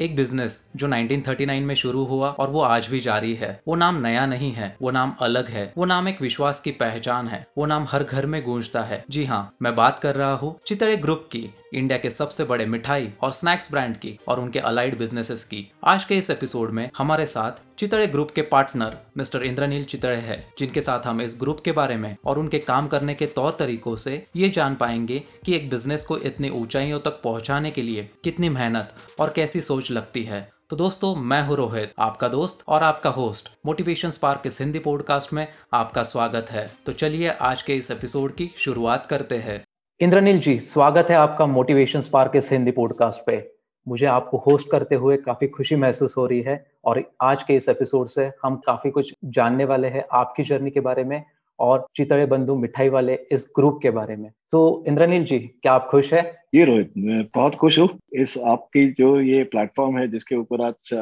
एक बिज़नेस जो 1939 में शुरू हुआ और वो आज भी जारी है। वो नाम नया नहीं है, वो नाम अलग है। वो नाम एक विश्वास की पहचान है। वो नाम हर घर में गूंजता है। जी हाँ मैं बात कर रहा हूँ चितड़े ग्रुप की। इंडिया के सबसे बड़े मिठाई और स्नैक्स ब्रांड की और उनके अलाइड बिजनेसेस की। आज के इस एपिसोड में हमारे साथ चितड़े ग्रुप के पार्टनर मिस्टर इंद्रनील चितड़े है, जिनके साथ हम इस ग्रुप के बारे में और उनके काम करने के तौर तरीकों से ये जान पाएँगे कि एक बिज़नेस को इतनी ऊंचाइयों तक पहुँचाने के लिए कितनी मेहनत और कैसी सोच लगती है। तो दोस्तों, मैं हूँ रोहित, आपका दोस्त और आपका होस्ट मोटिवेशन स्पार्क इस हिंदी पॉडकास्ट में आपका स्वागत है। तो चलिए आज के इस एपिसोड की शुरुआत करते हैं। इंद्रनील जी, स्वागत है आपका मोटिवेशन स्पार्क इस हिंदी पॉडकास्ट पे। मुझे आपको होस्ट करते हुए काफ़ी खुशी महसूस हो रही है और आज के इस एपिसोड से हम काफ़ी कुछ जानने वाले हैं आपकी जर्नी के बारे में और चितड़े बंधु मिठाई वाले इस ग्रुप के बारे में। तो इंद्रनील जी, क्या आप खुश है? जी, रोहित, मैं बहुत खुश हूँ। इस आपकी जो ये प्लेटफॉर्म है जिसके ऊपर आज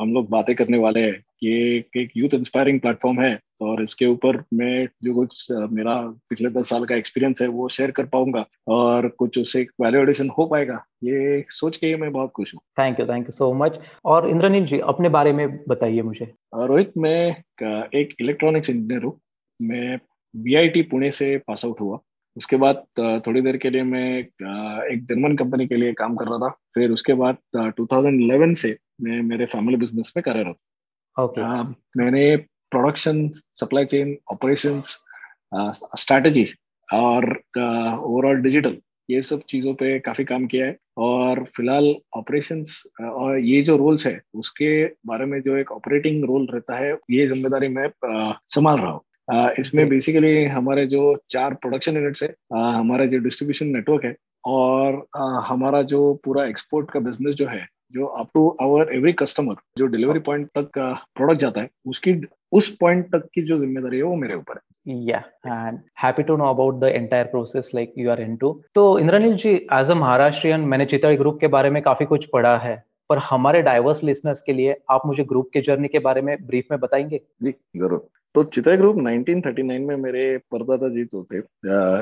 हम लोग बातें करने वाले हैं, ये एक यूथ इंस्पायरिंग प्लेटफॉर्म है। और इसके ऊपर मैं जो कुछ मेरा पिछले दस साल का एक्सपीरियंस है वो शेयर कर पाऊँगा और कुछ उससे वैल्यू एडिशन हो पाएगा ये सोच के मैं बहुत खुश हूँ। Thank you thank you so much और इंद्रनील जी अपने बारे में बताइए मुझे। रोहित मैं एक इलेक्ट्रॉनिक्स इंजीनियर हूँ। मैं बीआईटी पुणे से पास आउट हुआ। उसके बाद थोड़ी देर के लिए मैं एक जर्मन कंपनी के लिए काम कर रहा था। फिर उसके बाद 2011 से मैं मेरे फैमिली बिज़नेस में कार्यरत okay. मैंने production supply chain operations strategy और ओवरऑल डिजिटल ये सब चीज़ों पे काफ़ी काम किया है और फ़िलहाल ऑपरेशंस और ये जो रोल्स है उसके बारे में जो एक ऑपरेटिंग रोल रहता है ये ज़िम्मेदारी मैं संभाल रहा हूँ। इसमें बेसिकली हमारे जो चार प्रोडक्शन यूनिट्स है हमारा जो डिस्ट्रीब्यूशन नेटवर्क है और हमारा जो पूरा एक्सपोर्ट का बिज़नेस जो है जो up to our every customer जो डिलीवरी पॉइंट तक प्रोडक्ट जाता है उसकी उस पॉइंट तक की जो ज़िम्मेदारी है वो मेरे ऊपर है। या and happy to know about the entire process like you are into तो इंद्रनील जी एज अ महाराष्ट्रियन मैंने चितड़ ग्रुप के बारे में काफ़ी कुछ पढ़ा है पर हमारे डाइवर्स लिसनर्स के लिए आप मुझे ग्रुप के जर्नी के बारे में ब्रीफ में बताएँगे? जी ज़रूर। तो चितय ग्रुप 1939 में मेरे परदादा जी जो थे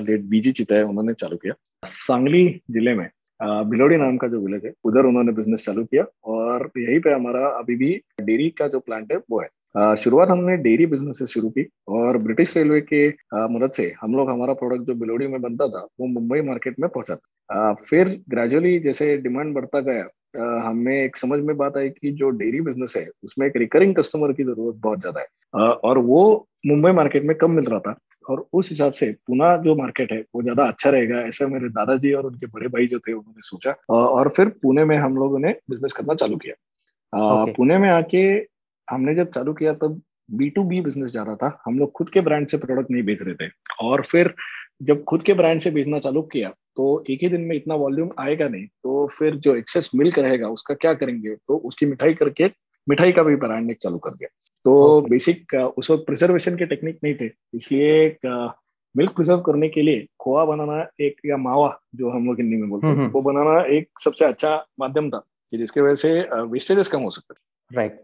लेट बीजी चितय उन्होंने चालू किया। सांगली ज़िले में बिलोड़ी नाम का जो विलेज है, उधर उन्होंने बिज़नेस चालू किया और यहीं पे हमारा अभी भी डेयरी का जो प्लांट है, वो है। शुरुआत हमने डेयरी बिज़नेस से शुरू की और ब्रिटिश रेलवे के मदद से हम लोग हमारा प्रोडक्ट जो बिलोड़ी में बनता था, वो मुंबई मार्केट में पहुँचा था। फिर ग्रेजुअली जैसे डिमांड बढ़ता गया हमें एक समझ में बात आई कि जो डेयरी बिज़नेस है, उसमें एक रिकरिंग कस्टमर की ज़रूरत बहुत ज़्यादा है। और वो मुंबई मार्केट में कम मिल रहा था। और उस हिसाब से पुणे जो मार्केट है वो ज़्यादा अच्छा रहेगा ऐसा मेरे दादाजी और उनके बड़े भाई जो थे उन्होंने सोचा। और फिर पुणे में हम लोगों ने बिज़नेस करना चालू किया। okay. पुणे में आके हमने जब चालू किया तब बी टू बी बिज़नेस जा रहा था। हम लोग खुद के ब्रांड से प्रोडक्ट नहीं बेच रहे थे। और फिर जब खुद के ब्रांड से बेचना चालू किया तो एक ही दिन में इतना वॉल्यूम आएगा नहीं तो फिर जो एक्सेस मिल्क रहेगा उसका क्या करेंगे? तो उसकी मिठाई करके मिठाई का भी ब्रांड एक चालू कर दिया। तो बेसिक उस वक्त प्रिजर्वेशन के टेक्निक नहीं थे। इसलिए मिल्क प्रिजर्व करने के लिए खोआ बनाना एक या मावा जो हम लोग हिंदी में बोलते हैं वो बनाना एक सबसे अच्छा माध्यम था कि जिसके वजह से वेस्टेजेस कम हो सकते राइट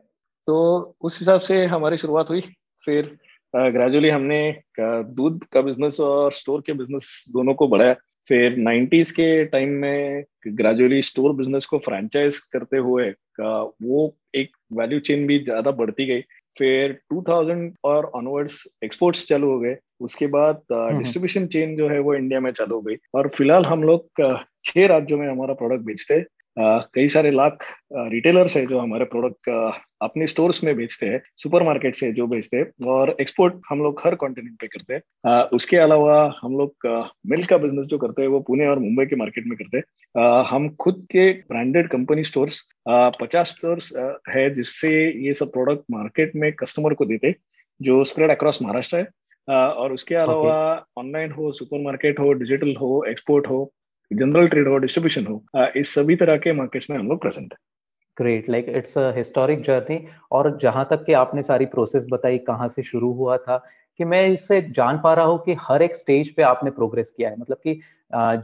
तो उस हिसाब से हमारी शुरुआत हुई। फिर ग्रेजुअली हमने दूध का बिज़नेस और स्टोर के बिज़नेस दोनों को बढ़ाया। फिर 90s के टाइम में ग्रेजुअली स्टोर बिज़नेस को फ्रेंचाइज करते हुए वो एक वैल्यू चेन भी ज़्यादा बढ़ती गई। फिर 2000 और ऑनवर्ड्स एक्सपोर्ट्स चालू हो गए। उसके बाद डिस्ट्रीब्यूशन चेन जो है वो इंडिया में चालू हो गई। और फ़िलहाल हम लोग छह राज्यों में हमारा प्रोडक्ट बेचते कई सारे लाख रिटेलर्स है जो हमारे प्रोडक्ट अपने स्टोर्स में बेचते हैं सुपर मार्केट से जो बेचते हैं और एक्सपोर्ट हम लोग हर कॉन्टिनेंट पे करते हैं। उसके अलावा हम लोग मिल्क का बिज़नेस जो करते हैं वो पुणे और मुंबई के मार्केट में करते हैं। हम खुद के ब्रांडेड कंपनी स्टोर्स पचास स्टोर्स है जिससे ये सब प्रोडक्ट मार्केट में कस्टमर को देते जो स्प्रेड अक्रॉस महाराष्ट्र है। और उसके अलावा ऑनलाइन okay. हो सुपर मार्केट हो डिजिटल हो एक्सपोर्ट हो जनरल ट्रेड हो डिस्ट्रीब्यूशन हो इस सभी तरह के मार्केट्स में हम लोग प्रेजेंट है। Great like it's a historic journey और जहाँ तक कि आपने सारी प्रोसेस बताई कहाँ से शुरू हुआ था कि मैं इससे जान पा रहा हूँ कि हर एक स्टेज पे आपने प्रोग्रेस किया है। मतलब कि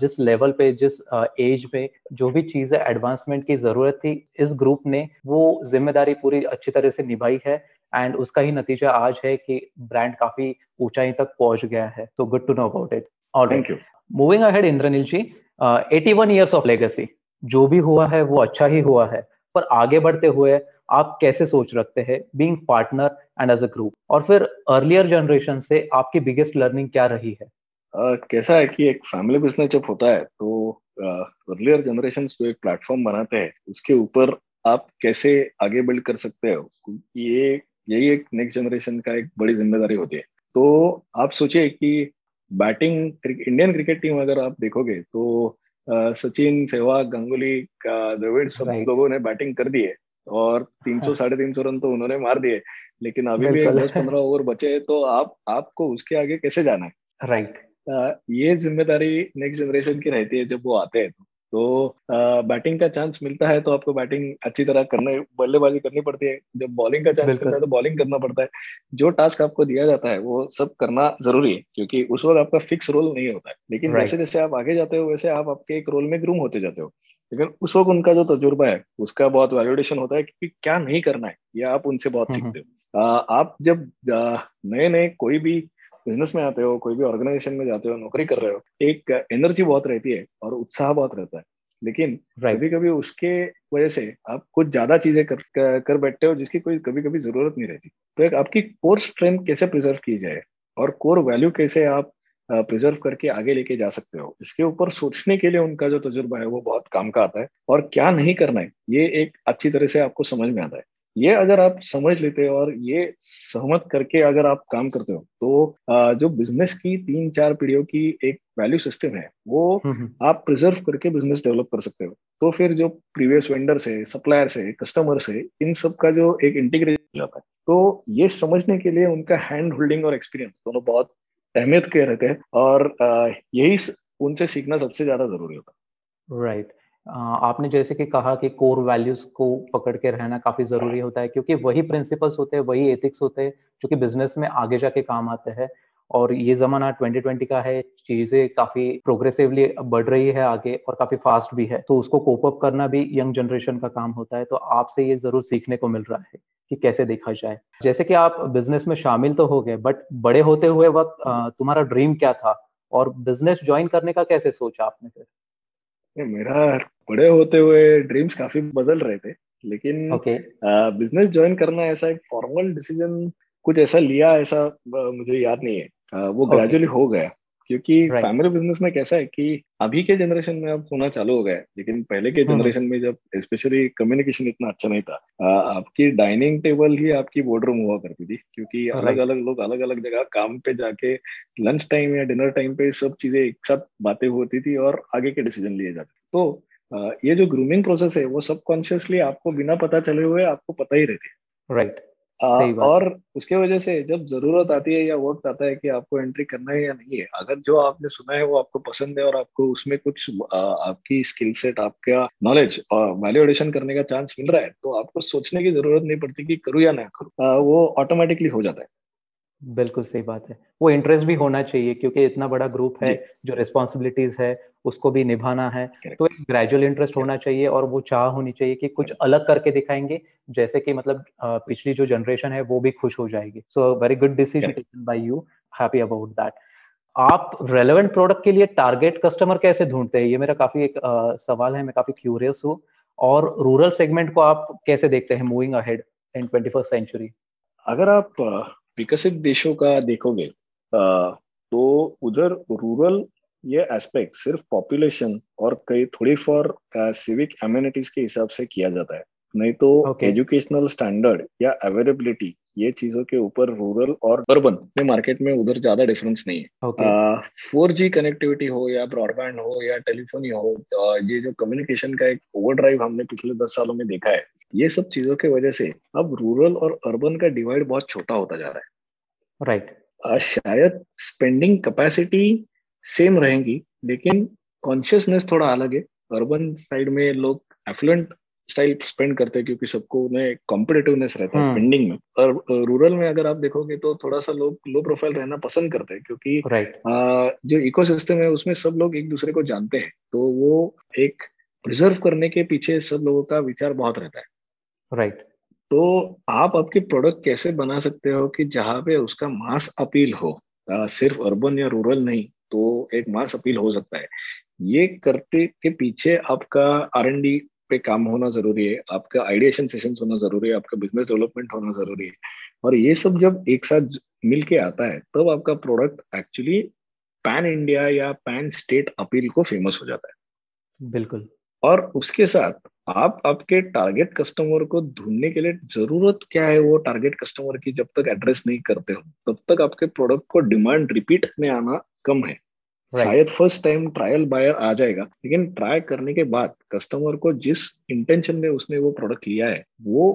जिस लेवल पे जिस एज पे जो भी चीज़ एडवांसमेंट की ज़रूरत थी इस ग्रुप ने वो ज़िम्मेदारी पूरी अच्छी तरह से निभाई है एंड उसका ही नतीजा आज है कि ब्रांड काफ़ी ऊंचाई तक पहुँच गया है। तो good to know about it और thank you moving ahead Indraneel ji eighty one years of legacy जो भी हुआ है वो अच्छा ही हुआ है पर आगे बढ़ते हुए आप कैसे सोच रखते हैं being partner and as a group और फिर अर्लियर जनरेशन से आपकी बिगेस्ट लर्निंग क्या रही है? Uh, कैसा है कि एक फैमिली बिज़नेस जब होता है तो अर्लियर uh, जनरेशन जो एक प्लेटफॉर्म बनाते हैं उसके ऊपर आप कैसे आगे बिल्ड कर सकते हो? ये यही एक नेक्स्ट जनरेशन का एक बड़ी ज़िम्मेदारी होती है। तो आप सोचिए कि बैटिंग इंडियन क्रिकेट टीम अगर आप देखोगे तो सचिन सहवाग गंगुली का द्रविड़ सब लोगों ने बैटिंग कर दी है। और तीन सौ। साढ़े तीन सौ रन तो उन्होंने मार दिए। लेकिन अभी भी दस पंद्रह ओवर बचे हैं तो आप आपको उसके आगे कैसे जाना है? राइट ये ज़िम्मेदारी नेक्स्ट जनरेशन की रहती है जब वो आते हैं तो। तो बैटिंग का चांस मिलता है तो आपको बैटिंग अच्छी तरह करने बल्लेबाजी करनी पड़ती है। जब बॉलिंग का चांस मिलता है तो बॉलिंग करना पड़ता है। जो टास्क आपको दिया जाता है वो सब करना ज़रूरी है क्योंकि उस वक्त आपका फिक्स रोल नहीं होता है। लेकिन जैसे जैसे आप आगे जाते हो वैसे आप आपके एक रोल में ग्रूम होते जाते हो। लेकिन उस वक्त उनका जो तजुर्बा है उसका बहुत वैल्यूडेशन होता है कि क्या नहीं करना है ये आप उनसे बहुत हम्म, हम्म। सीखते हो आप जब नए नए कोई भी बिज़नेस में आते हो कोई भी ऑर्गेनाइजेशन में जाते हो नौकरी कर रहे हो एक एनर्जी बहुत रहती है और उत्साह बहुत रहता है। लेकिन right. कभी कभी उसके वजह से आप कुछ ज़्यादा चीज़ें कर, कर बैठते हो जिसकी कोई कभी कभी ज़रूरत नहीं रहती। तो एक आपकी कोर स्ट्रेंथ कैसे प्रिजर्व की जाए और कोर वैल्यू कैसे आप प्रिजर्व करके आगे लेके जा सकते हो इसके ऊपर सोचने के लिए उनका जो तजुर्बा है वो बहुत काम का आता है। और क्या नहीं करना है ये एक अच्छी तरह से आपको समझ में आता है। ये अगर आप समझ लेते हो और ये सहमत करके अगर आप काम करते हो तो जो बिज़नेस की तीन चार पीढ़ियों की एक वैल्यू सिस्टम है वो हम्म, हम्म। आप प्रिजर्व करके बिज़नेस डेवलप कर सकते हो। तो फिर जो प्रीवियस वेंडर से सप्लायर से कस्टमर से इन सब का जो एक इंटीग्रेशन जाता है तो ये समझने के लिए उनका हैंड होल्डिंग और एक्सपीरियंस दोनों बहुत अहमियत के रहते हैं और यही उनसे सीखना सबसे ज़्यादा ज़रूरी होता है। राइट आपने जैसे कि कहा कि कोर वैल्यूज़ को पकड़ के रहना काफ़ी ज़रूरी होता है क्योंकि वही प्रिंसिपल्स होते हैं वही एथिक्स होते हैं जो कि बिज़नेस में आगे जाके काम आते हैं। और ये जमाना 2020 का है चीज़ें काफ़ी प्रोग्रेसिवली बढ़ रही है आगे और काफ़ी फास्ट भी है। तो उसको कोप अप करना भी यंग जनरेशन का काम होता है तो आपसे ये ज़रूर सीखने को मिल रहा है कि कैसे देखा जाए। जैसे कि आप बिज़नेस में शामिल तो हो गए बट बड़े होते हुए वक्त तुम्हारा ड्रीम क्या था? और बिज़नेस ज्वाइन करने का कैसे सोचा आपने फिर? मेरा बड़े होते हुए ड्रीम्स काफ़ी बदल रहे थे लेकिन बिज़नेस okay. ज्वाइन करना ऐसा एक फॉर्मल डिसीज़न कुछ ऐसा लिया ऐसा मुझे याद नहीं है आ, वो ग्रेजुअली okay. हो गया क्योंकि फैमिली बिज़नेस में कैसा है कि अभी के जनरेशन में अब होना चालू हो गया है लेकिन पहले के जनरेशन हम्म। में जब स्पेशली कम्युनिकेशन इतना अच्छा नहीं था आपकी डाइनिंग टेबल ही आपकी बोर्डरूम हुआ करती थी क्योंकि अलग अलग लोग अलग अलग जगह काम पे जाके लंच टाइम या डिनर टाइम पे सब चीज़ें एक साथ बातें होती थी और आगे के डिसीज़न लिए जाते तो ये जो ग्रूमिंग प्रोसेस है वो सबकॉन्शियसली आपको बिना पता चले हुए आपको पता ही रहती है। राइट और उसके वजह से जब ज़रूरत आती है या वक्त आता है कि आपको एंट्री करना है या नहीं है अगर जो आपने सुना है वो आपको पसंद है और आपको उसमें कुछ आ, आपकी स्किल सेट आपका नॉलेज और वैल्यू एडिशन करने का चांस मिल रहा है तो आपको सोचने की ज़रूरत नहीं पड़ती कि करूँ या ना करूँ वो ऑटोमेटिकली हो जाता है। बिल्कुल सही बात है। वो इंटरेस्ट भी होना चाहिए क्योंकि इतना बड़ा ग्रुप है जो। रिस्पॉन्सिबिलिटीज है उसको भी निभाना है। तो एक ग्रेजुअल इंटरेस्ट होना चाहिए और वो चाह होनी चाहिए कि कुछ अलग करके दिखाएँगे जैसे कि मतलब पिछली जो जनरेशन है वो भी खुश हो जाएगी। So very good decision taken by you happy about that आप रेलेवेंट प्रोडक्ट के लिए टारगेट कस्टमर कैसे ढूंढते हैं? ये मेरा काफ़ी एक uh, सवाल है मैं काफ़ी क्यूरियस हूँ। और रूरल सेगमेंट को आप कैसे देखते हैं moving ahead in twenty first century अगर आप विकसित देशों का देखोगे तो उधर रूरल ये एस्पेक्ट सिर्फ़ पॉपुलेशन और कई थोड़ी फॉर सिविक एम्यूनिटीज के हिसाब से किया जाता है। नहीं तो एजुकेशनल स्टैंडर्ड या अवेलेबिलिटी ये चीज़ों के ऊपर रूरल और अर्बन में मार्केट में उधर ज़्यादा डिफरेंस नहीं है। फोर जी कनेक्टिविटी हो या ब्रॉडबैंड हो या टेलीफोनी हो ये जो कम्युनिकेशन का एक ओवरड्राइव हमने पिछले दस सालों में देखा है ये सब चीज़ों की वजह से अब रूरल और अर्बन का डिवाइड बहुत छोटा होता जा रहा है राइट right. शायद स्पेंडिंग कैपेसिटी सेम रहेंगी लेकिन कॉन्शियसनेस थोड़ा अलग है अर्बन साइड में लोग एफ्लुएंट स्टाइल स्पेंड करते हैं क्योंकि सबको उन्हें कॉम्पिटेटिवनेस रहता है स्पेंडिंग हम्म। में और रूरल में अगर आप देखोगे तो थोड़ा सा लोग लो प्रोफ़ाइल रहना पसंद करते हैं क्योंकि right. आ, जो इकोसिस्टम है उसमें सब लोग एक दूसरे को जानते हैं तो वो एक प्रिजर्व करने के पीछे सब लोगों का विचार बहुत रहता है राइट right. तो आप आपके प्रोडक्ट कैसे बना सकते हो कि जहाँ पे उसका मास अपील हो? आ, सिर्फ़ अर्बन या रूरल नहीं तो एक मास अपील हो सकता है। ये करते के पीछे आपका आर एन डी पे काम होना ज़रूरी है आपका आइडिएशन सेशन होना ज़रूरी है आपका बिज़नेस डेवलपमेंट होना ज़रूरी है। और ये सब जब एक साथ मिल के आता है तब तो आपका प्रोडक्ट एक्चुअली पैन इंडिया या पैन स्टेट अपील को फ़ेमस हो जाता है। बिल्कुल। और उसके साथ आप आपके टारगेट कस्टमर को ढूँढने के लिए ज़रूरत क्या है वो टारगेट कस्टमर की जब तक एड्रेस नहीं करते हो तब तक आपके प्रोडक्ट को डिमांड रिपीट में आना कम है। शायद फ़र्स्ट टाइम ट्रायल बायर आ जाएगा लेकिन ट्राई करने के बाद कस्टमर को जिस इंटेंशन में उसने वो प्रोडक्ट लिया है वो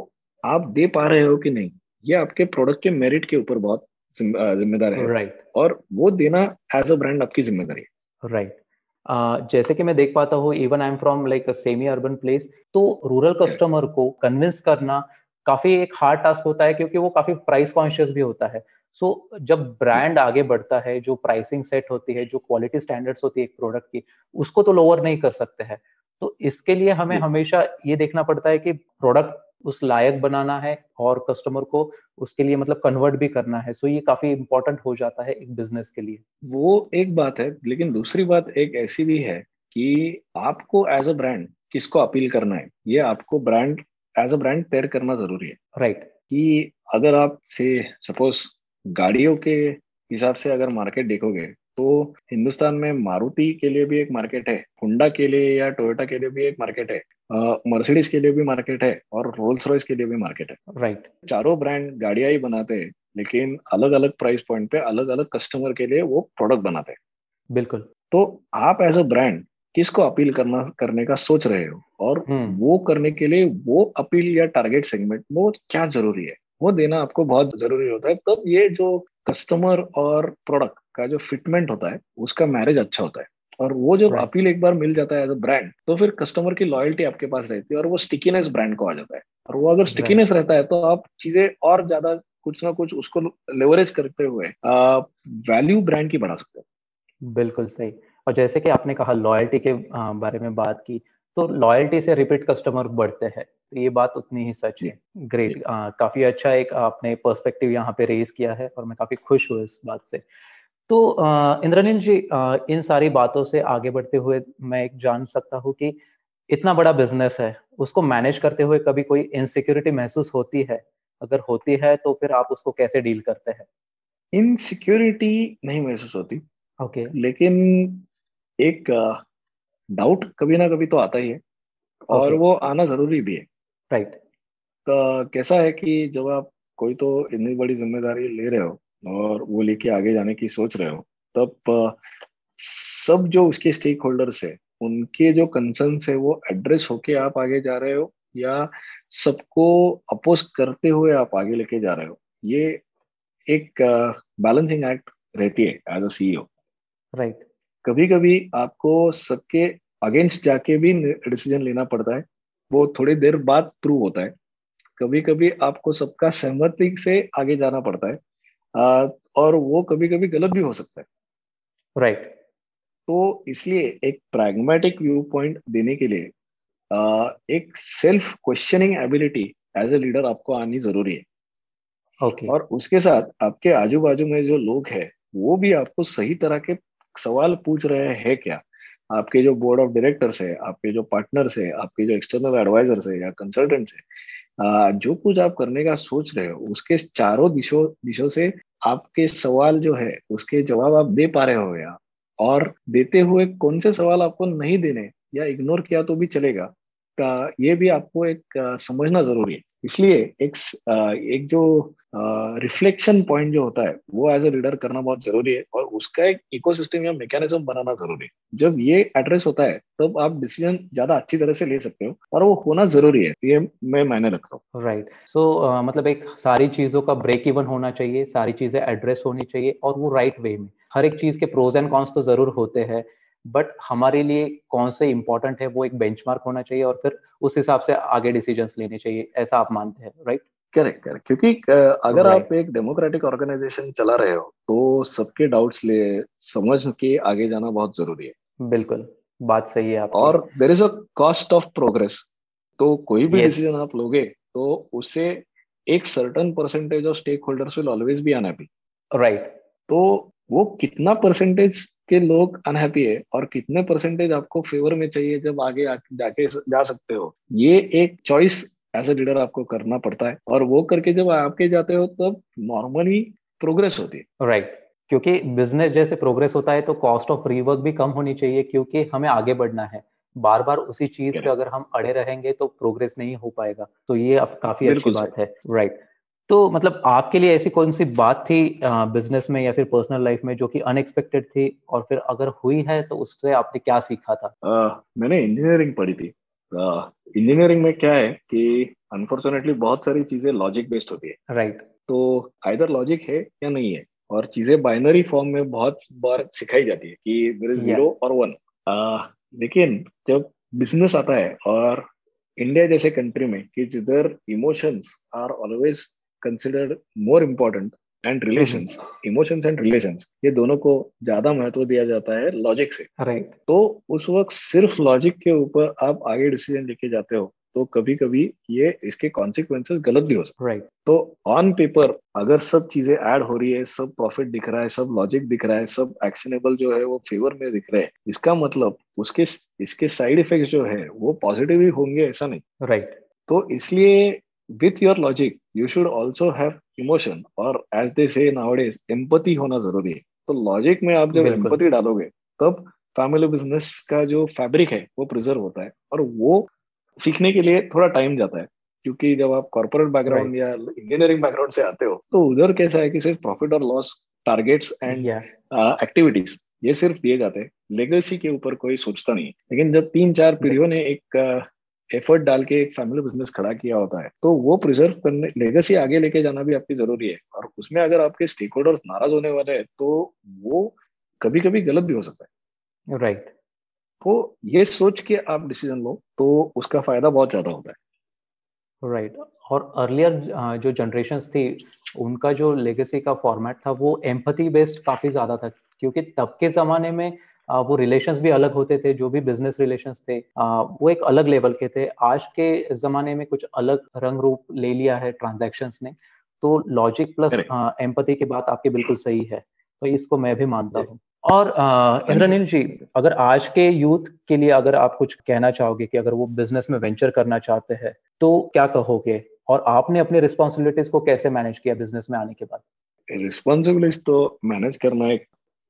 आप दे पा रहे हो कि नहीं ये आपके प्रोडक्ट के मेरिट के ऊपर बहुत जिम्मेदार है। राइट और वो देना एज अ ब्रांड आपकी ज़िम्मेदारी है। राइट Uh, जैसे कि मैं देख पाता हूँ even I am from like semi urban place तो रूरल कस्टमर को कन्विंस करना काफ़ी एक हार्ड टास्क होता है क्योंकि वो काफ़ी प्राइस कॉन्शियस भी होता है। सो so, जब ब्रांड आगे बढ़ता है जो प्राइसिंग सेट होती है जो क्वालिटी स्टैंडर्ड्स होती है एक प्रोडक्ट की उसको तो लोअर नहीं कर सकते हैं। तो इसके लिए हमें हमेशा ये देखना पड़ता है कि प्रोडक्ट उस लायक बनाना है और कस्टमर को उसके लिए मतलब कन्वर्ट भी करना है। सो so, ये काफ़ी इंपॉर्टेंट हो जाता है एक बिज़नेस के लिए। वो एक बात है लेकिन दूसरी बात एक ऐसी भी है कि आपको एज अ ब्रांड किसको अपील करना है? ये आपको ब्रांड एज अ ब्रांड तैयार करना ज़रूरी है। Right right. कि अगर आप से सपोज़ गाड़ियों के हिसाब से अगर मार्केट देखोगे तो हिंदुस्तान में मारुति के लिए भी एक मार्केट है हुंडा के लिए या टोयोटा के लिए भी एक मार्केट है मर्सिडीज के लिए भी मार्केट है और रोल्स रॉयस के लिए भी मार्केट है। Right right. चारों ब्रांड गाड़ियाँ ही बनाते हैं लेकिन अलग अलग प्राइस पॉइंट पे अलग अलग कस्टमर के लिए वो प्रोडक्ट बनाते हैं। बिल्कुल। तो आप एज अ ब्रांड किसको अपील करना करने का सोच रहे हो? और वो करने के लिए वो अपील या टारगेट सेगमेंट वो क्या ज़रूरी है? वो देना आपको बहुत ज़रूरी होता है। तब ये जो कस्टमर और प्रोडक्ट का जो फिटमेंट होता है उसका मैरिज अच्छा होता है। और वो जब अपील एक बार मिल जाता है एज अ ब्रांड तो फिर कस्टमर की लॉयल्टी आपके पास रहती है और वो स्टिकीनेस ब्रांड को आ जाता है। और वो अगर स्टिकीनेस रहता है तो आप चीज़ें और ज़्यादा कुछ ना कुछ उसको लेवरेज करते हुए वैल्यू ब्रांड की बढ़ा सकते हैं। बिल्कुल सही। और जैसे कि आपने कहा लॉयल्टी के बारे में बात की तो लॉयल्टी से रिपीट कस्टमर बढ़ते हैं। तो ये बात उतनी ही सच है। ग्रेट काफ़ी अच्छा एक आपने पर्सपेक्टिव यहाँ पे रेज किया है और मैं काफ़ी खुश हूँ इस बात से। तो इंद्रनील जी इन सारी बातों से आगे बढ़ते हुए मैं एक जान सकता हूँ कि इतना बड़ा बिज़नेस है उसको मैनेज करते हुए कभी कोई इनसिक्योरिटी महसूस होती है अगर होती है तो फिर आप उसको कैसे डील करते हैं इनसिक्योरिटी नहीं महसूस होती ओके okay. लेकिन एक डाउट कभी ना कभी तो आता ही है और okay. वो आना ज़रूरी भी है राइट right. तो कैसा है कि जब आप कोई तो इतनी बड़ी ज़िम्मेदारी ले रहे हो और वो लेके आगे जाने की सोच रहे हो तब सब जो उसके स्टेक होल्डर्स है उनके जो कंसर्न है वो एड्रेस होके आप आगे जा रहे हो या सबको अपोज करते हुए आप आगे लेके जा रहे हो? ये एक बैलेंसिंग एक्ट रहती है एज अ सीईओ राइट कभी कभी आपको सबके अगेंस्ट जाके भी डिसीज़न लेना पड़ता है वो थोड़ी देर बाद प्रूव होता है। कभी कभी आपको सबका सहमति से आगे जाना पड़ता है। और वो कभी कभी गलत भी हो सकता है राइट right. तो इसलिए एक प्रैग्मेटिक व्यू पॉइंट देने के लिए एक self questioning ability as a leader आपको आनी ज़रूरी है ओके okay. और उसके साथ आपके आजू बाजू में जो लोग हैं वो भी आपको सही तरह के सवाल पूछ रहे हैं क्या आपके जो बोर्ड ऑफ़ डायरेक्टर्स है, आपके जो पार्टनर्स है, आपके जो एक्सटर्नल एडवाइजर्स है या कंसल्टेंट्स है जो कुछ आप करने का सोच रहे हो, उसके चारों दिशों दिशों से आपके सवाल जो है, उसके जवाब आप दे पा रहे हो या? और देते हुए कौन से सवाल आपको नहीं देने या इग्नोर किया तो भी चलेगा? ये भी आपको एक समझना ज़रूरी है। इसलिए एक एक जो रिफ्लेक्शन पॉइंट जो होता है, वो एज ए लीडर करना बहुत ज़रूरी है और उसका एक इकोसिस्टम या मैकेनिज्म बनाना ज़रूरी है। जब ये एड्रेस होता है, तब आप डिसीज़न ज़्यादा अच्छी तरह से ले सकते हो और वो होना ज़रूरी है। ये मैं मायने रखता हूँ। राइट सो मतलब एक सारी चीज़ों का ब्रेक इवन होना चाहिए, सारी चीज़ें एड्रेस होनी चाहिए और वो राइट right वे में। हर एक चीज़ के प्रोज एंड कॉन्स तो ज़रूर होते हैं। बट हमारे लिए कौन से इंपॉर्टेंट है वो एक बेंचमार्क होना चाहिए और फिर उस हिसाब से आगे डिसीज़न लेने चाहिए ऐसा आप मानते हैं राइट करेक्ट करेक्ट क्योंकि अगर right. आप एक डेमोक्रेटिक ऑर्गेनाइजेशन चला रहे हो तो सबके डाउट्स ले समझ के आगे जाना बहुत ज़रूरी है। बिल्कुल बात सही है आप और there is a cost of progress तो कोई भी डिसीज़न yes. आप लोगे तो उसे एक certain percentage of stake holders will always be unhappy right तो वो कितना परसेंटेज के लोग अनहैप्पी है और कितने परसेंटेज आपको फेवर में चाहिए जब आगे जाके जा सकते हो? ये एक चॉइस एज ए लीडर आपको करना पड़ता है और वो करके जब आपके जाते हो तब नॉर्मली प्रोग्रेस होती है। Right right. क्योंकि बिज़नेस जैसे प्रोग्रेस होता है तो कॉस्ट ऑफ़ रीवर्क भी कम होनी चाहिए क्योंकि हमें आगे बढ़ना है। बार बार उसी चीज़ पे अगर हम अड़े रहेंगे तो प्रोग्रेस नहीं हो पाएगा। तो ये काफ़ी अच्छी बात है। Right right. तो मतलब आपके लिए ऐसी कौन सी बात थी बिज़नेस में या फिर पर्सनल लाइफ में जो कि अनएक्सपेक्टेड थी और फिर अगर हुई है तो उससे आपने क्या सीखा था? uh, मैंने इंजीनियरिंग पढ़ी थी। इंजीनियरिंग में क्या है कि अनफॉर्चुनेटली बहुत सारी चीज़ें लॉजिक बेस्ड होती है। Right right. तो आइदर लॉजिक है या नहीं है और चीज़ें बाइनरी फॉर्म में बहुत बार सिखाई जाती है कि देर इज़ ज़ीरो और वन लेकिन जब बिज़नेस आता है और इंडिया जैसे कंट्री में कि जिधर emotions are always considered more important and relations emotions and relations ये दोनों को ज़्यादा महत्व दिया जाता है लॉजिक से राइट right. तो उस वक्त सिर्फ़ लॉजिक के ऊपर आप आगे डिसीज़न लेके जाते हो तो कभी कभी ये इसके कॉन्सिक्वेंसेस गलत भी हो सकते राइट right. तो ऑन पेपर अगर सब चीज़ें ऐड हो रही है सब प्रॉफिट दिख रहा है सब लॉजिक दिख रहा है सब एक्शनेबल जो है वो फेवर में दिख रहे हैं इसका मतलब उसके इसके साइड इफ़ेक्ट जो है वो पॉजिटिव ही होंगे ऐसा नहीं राइट right. तो इसलिए with your logic you should also have emotion और as they say nowadays empathy होना ज़रूरी है। तो लॉजिक में आप जब एम्पति डालोगे तब फैमिली बिज़नेस का जो फैब्रिक है वो प्रिजर्व होता है। और वो सीखने के लिए थोड़ा टाइम जाता है। क्योंकि जब आप कॉर्पोरेट बैकग्राउंड या इंजीनियरिंग बैकग्राउंड से आते हो तो उधर कैसा है कि सिर्फ़ प्रॉफिट और लॉस टारगेट्स एंड एक्टिविटीज़ ये सिर्फ़ दिए जाते हैं। लेगेसी के ऊपर कोई सोचता नहीं लेकिन जब तीन चार पीढ़ियों ने एक एफर्ट डाल के एक फैमिली बिज़नेस खड़ा किया होता है तो वो प्रिजर्व करने लेगेसी आगे लेके जाना भी आपकी ज़रूरी है और उसमें अगर आपके स्टेक होल्डर्स नाराज़ होने वाले हैं तो वो कभी कभी गलत भी हो सकता है राइट right. तो ये सोच के आप डिसीज़न लो तो उसका फ़ायदा बहुत ज़्यादा होता है राइट right. और अर्लियर जो जनरेशन थी उनका जो लेगेसी का फॉर्मेट था वो एम्पथी बेस्ड काफ़ी ज़्यादा था क्योंकि तब के जमाने में वो रिलेशंस भी अलग होते थे जो भी बिज़नेस रिलेशंस थे वो एक अलग लेवल के थे। आज के जमाने में कुछ अलग रंग रूप ले लिया है ट्रांजेक्शन ने। तो लॉजिक प्लस एम्पथी की बात आपकी बिल्कुल सही है तो इसको मैं भी मानता हूँ। और इंद्रनील जी अगर आज के यूथ के लिए अगर आप कुछ कहना चाहोगे कि अगर वो बिज़नेस में वेंचर करना चाहते हैं तो क्या कहोगे? और आपने अपनी रिस्पॉन्सिबिलिटीज को कैसे मैनेज किया बिज़नेस में आने के बाद? रिस्पॉन्सिबिलिटीज तो मैनेज करना एक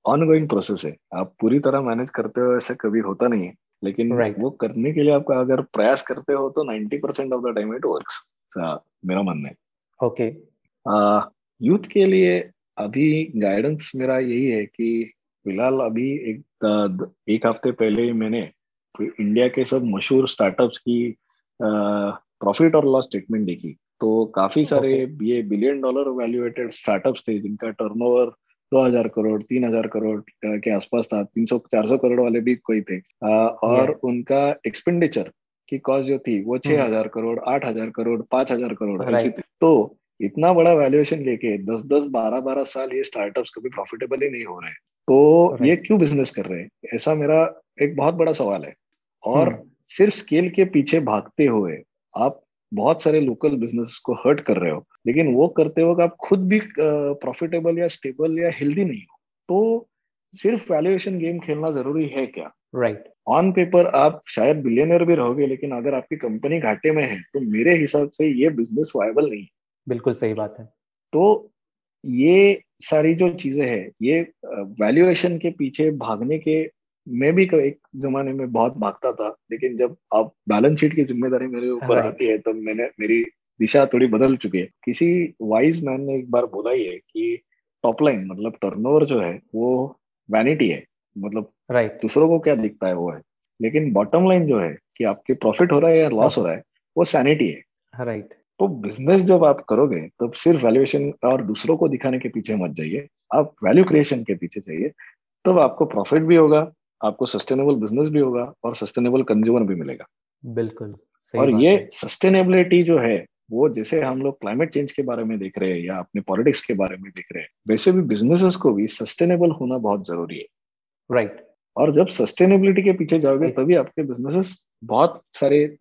ऑनगोइंग प्रोसेस है आप पूरी तरह मैनेज करते हो ऐसा कभी होता नहीं है लेकिन right. वो करने के लिए आपका अगर प्रयास करते हो तो 90 percent of the time it works मेरा मानना है ओके okay. यूथ के लिए अभी गाइडेंस मेरा यही है कि फ़िलहाल अभी एक एक हफ़्ते पहले ही मैंने इंडिया के सब मशहूर स्टार्टअप्स की प्रॉफिट और लॉस स्टेटमेंट देखी तो काफ़ी सारे okay. ये बिलियन डॉलर वैल्यूएटेड स्टार्टअप्स थे जिनका टर्नओवर दो हज़ार करोड़ तीन हज़ार करोड़ के आसपास था तीन सौ चार सौ करोड़ वाले भी कोई थे। और उनका एक्सपेंडिचर की कॉस्ट जो थी वो छह हम्म। हज़ार करोड़ आठ हज़ार करोड़ पाँच हज़ार करोड़ ऐसी थी। तो इतना बड़ा वैल्यूएशन लेके दस दस बारह बारह साल ये स्टार्टअप्स कभी प्रॉफिटेबल ही नहीं हो रहे तो ये क्यों बिज़नेस कर रहे हैं? ऐसा मेरा एक बहुत बड़ा सवाल है। और हम्म। सिर्फ़ स्केल के पीछे भागते हुए आप बहुत सारे लोकल बिज़नेस को हर्ट कर रहे हो। लेकिन वो करते वक्त आप खुद भी प्रॉफिटेबल या स्टेबल या हेल्दी नहीं हो। तो सिर्फ़ वैल्यूएशन गेम खेलना ज़रूरी है क्या? राइट ऑन पेपर आप शायद बिलियनर भी रहोगे लेकिन अगर आपकी कंपनी घाटे में है तो मेरे हिसाब से ये बिज़नेस वायबल नहीं है। बिल्कुल सही बात है। तो ये सारी जो चीज़ें हैं ये वैल्यूएशन के पीछे भागने के मैं भी एक जमाने में बहुत भागता था लेकिन जब आप बैलेंस शीट की ज़िम्मेदारी मेरे ऊपर आती है तब तो मैंने मेरी दिशा थोड़ी बदल चुकी है। किसी वाइज मैन ने एक बार बोला ही है कि टॉप लाइन मतलब टर्नओवर जो है वो वैनिटी है। मतलब राइट right. दूसरों को क्या दिखता है वो है। लेकिन बॉटम लाइन जो है कि आपके प्रॉफिट हो रहा है या लॉस हो रहा है वो सैनिटी है। Right right. तो बिज़नेस जब आप करोगे तब सिर्फ़ वैल्यूएशन और दूसरों को दिखाने के पीछे मत जाइए। आप वैल्यू क्रिएशन के पीछे चाहिए तब आपको प्रॉफिट भी होगा आपको सस्टेनेबल बिज़नेस भी होगा और सस्टेनेबल कंज्यूमर भी मिलेगा। बिल्कुल सही और ये सस्टेनेबिलिटी जो है वो जैसे हम लोग क्लाइमेट चेंज के बारे में देख रहे हैं या अपने पॉलिटिक्स के बारे में देख रहे हैं वैसे भी बिजनेसेस को भी सस्टेनेबल होना बहुत ज़रूरी है राइट right. और जब सस्टेनेबिलिटी के पीछे जाओगे तभी आपके बिजनेसेस बहुत सारे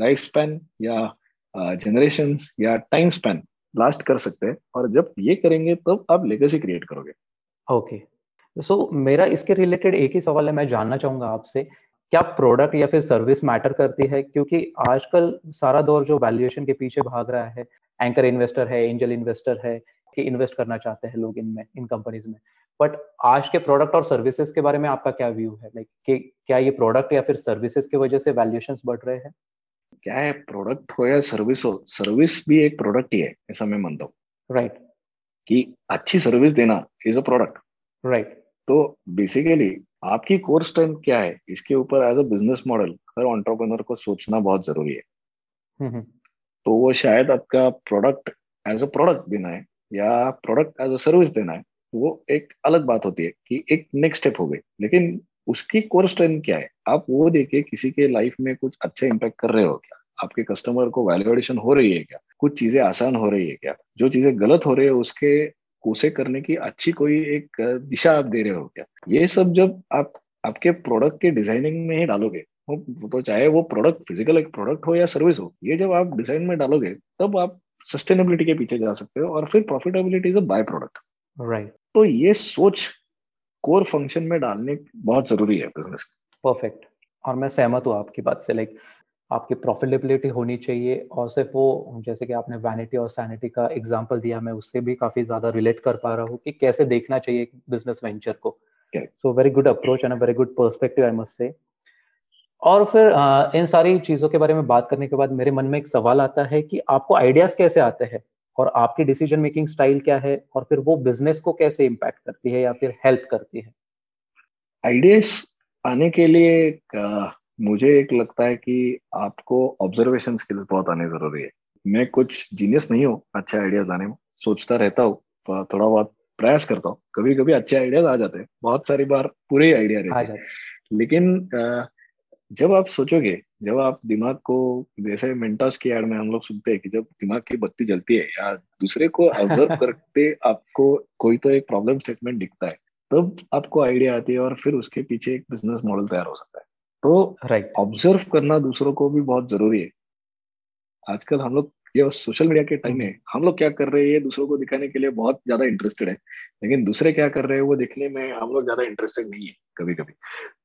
लाइफ स्पैन या जनरेशन या टाइम स्पैन लास्ट कर सकते हैं और जब ये करेंगे तब तो आप लेगेसी क्रिएट करोगे ओके okay. सो so, मेरा इसके रिलेटेड एक ही सवाल है मैं जानना चाहूँगा आपसे क्या प्रोडक्ट या फिर सर्विस मैटर करती है? क्योंकि आजकल सारा दौर जो वैल्यूएशन के पीछे भाग रहा है एंकर इन्वेस्टर है एंजल इन्वेस्टर है कि इन्वेस्ट करना चाहते हैं लोग इनमें इन कंपनीज़ में। बट आज के प्रोडक्ट और सर्विसेज़ के बारे में आपका क्या व्यू है? लाइक कि क्या ये प्रोडक्ट या फिर सर्विसेज़ की वजह से वैल्यूएशन बढ़ रहे हैं? क्या है प्रोडक्ट हो या सर्विस हो? सर्विस भी एक प्रोडक्ट ही है ऐसा मैं मानता हूँ। Right right. कि अच्छी सर्विस देना इज़ अ प्रोडक्ट राइट तो बेसिकली आपकी कोर स्ट्रेंथ क्या है? इसके ऊपर एज अ बिज़नेस मॉडल हर ऑन्टरप्रनर को सोचना बहुत ज़रूरी है। हम्म, हम्म। तो वो शायद आपका प्रोडक्ट एज अ प्रोडक्ट देना है या प्रोडक्ट एज अ सर्विस देना है वो एक अलग बात होती है कि एक नेक्स्ट स्टेप हो गई। लेकिन उसकी कोर स्ट्रेंथ क्या है? आप वो देखिए किसी के लाइफ में कुछ अच्छा इम्पैक्ट कर रहे हो क्या? आपके कस्टमर को वैल्यूएडिशन हो रही है क्या? कुछ चीज़ें आसान हो रही है क्या? जो चीज़ें गलत हो रही है उसके उसे करने की अच्छी कोई एक दिशा आप दे रहे हो क्या? ये सब जब आप आपके प्रोडक्ट के डिज़ाइनिंग में ही डालोगे वो तो चाहे वो प्रोडक्ट फ़िज़िकल एक प्रोडक्ट हो या सर्विस हो ये जब आप डिज़ाइन में डालोगे तब आप सस्टेनेबिलिटी के पीछे जा सकते हो और फिर profitability is a byproduct right तो ये सोच कोर फ़ंक्शन में डालने बहुत ज़रूरी है बिज़नेस परफेक्ट और मैं सहमत हूँ आपकी बात से लाइक आपकी प्रॉफिटेबिलिटी होनी चाहिए और सिर्फ़ वो जैसे कि आपने वैनिटी और सैनिटी का एग्जांपल दिया मैं उससे भी काफ़ी ज़्यादा रिलेट कर पा रहा हूँ कि कैसे देखना चाहिए बिज़नेस वेंचर को। So very good approach and very good perspective I must say और फिर आ, इन सारी चीज़ों के बारे में बात करने के बाद मेरे मन में एक सवाल आता है कि आपको आइडियाज़ कैसे आते हैं और आपकी डिसीज़न मेकिंग स्टाइल क्या है और फिर वो बिज़नेस को कैसे इम्पैक्ट करती है या फिर हेल्प करती है? आइडियाज़ आने के लिए मुझे एक लगता है कि आपको ऑब्जर्वेशन स्किल्स बहुत आने ज़रूरी है। मैं कुछ जीनियस नहीं हूँ अच्छे आइडियाज़ आने में सोचता रहता हूँ थोड़ा बहुत प्रयास करता हूँ। कभी कभी अच्छे आइडियाज़ आ जाते हैं बहुत सारी बार पूरे आइडिया रहते हैं। लेकिन जब आप सोचोगे जब आप दिमाग को जैसे मेंटोस की एड में हम लोग सुनते हैं कि जब दिमाग की बत्ती जलती है या दूसरे को ऑब्ज़र्व करते आपको कोई तो एक प्रॉब्लम स्टेटमेंट दिखता है तब आपको आइडिया आती है और फिर उसके पीछे एक बिज़नेस मॉडल तैयार हो सकता है। तो राइट ऑब्ज़र्व करना दूसरों को भी बहुत ज़रूरी है। आजकल हम लोग ये सोशल मीडिया के टाइम में हम लोग क्या कर रहे हैं ये दूसरों को दिखाने के लिए बहुत ज़्यादा इंटरेस्टेड है। लेकिन दूसरे क्या कर रहे हैं वो देखने में हम लोग ज़्यादा इंटरेस्टेड नहीं है कभी कभी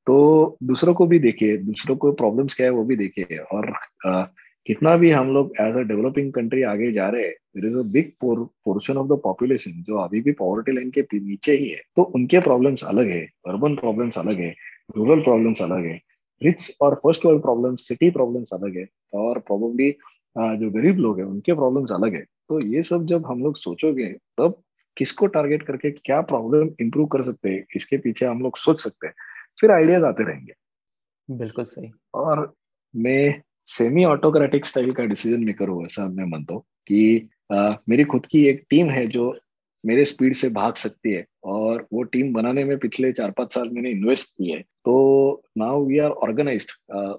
तो दूसरों को भी देखिए दूसरों को प्रॉब्लम्स क्या है वो भी देखिए। और आ, कितना भी हम लोग एज अ डेवलपिंग कंट्री आगे जा रहे हैं there is a big portion of the population जो अभी भी पॉवर्टी लाइन के नीचे ही है। तो उनके प्रॉब्लम्स अलग है अर्बन प्रॉब्लम्स अलग है रूरल प्रॉब्लम्स अलग है। रिच और first world problems city problems अलग है। और प्रोबेबली जो गरीब लोग हैं उनके प्रॉब्लम्स अलग है। तो ये सब जब हम लोग सोचोगे तब किसको टारगेट करके क्या प्रॉब्लम इंप्रूव कर सकते हैं इसके पीछे हम लोग सोच सकते हैं। फिर आइडियाज़ आते रहेंगे। बिल्कुल सही। और मैं सेमी ऑटोक्रेटिक स्टाइल का डिसीज़न मेकर हूँ ऐसा मैं मानता हूँ कि आ, मेरी खुद की एक टीम है जो मेरे स्पीड से भाग सकती है और वो टीम बनाने में पिछले चार पाँच साल मैंने इन्वेस्ट की है। तो नाउ वी आर ऑर्गेनाइज्ड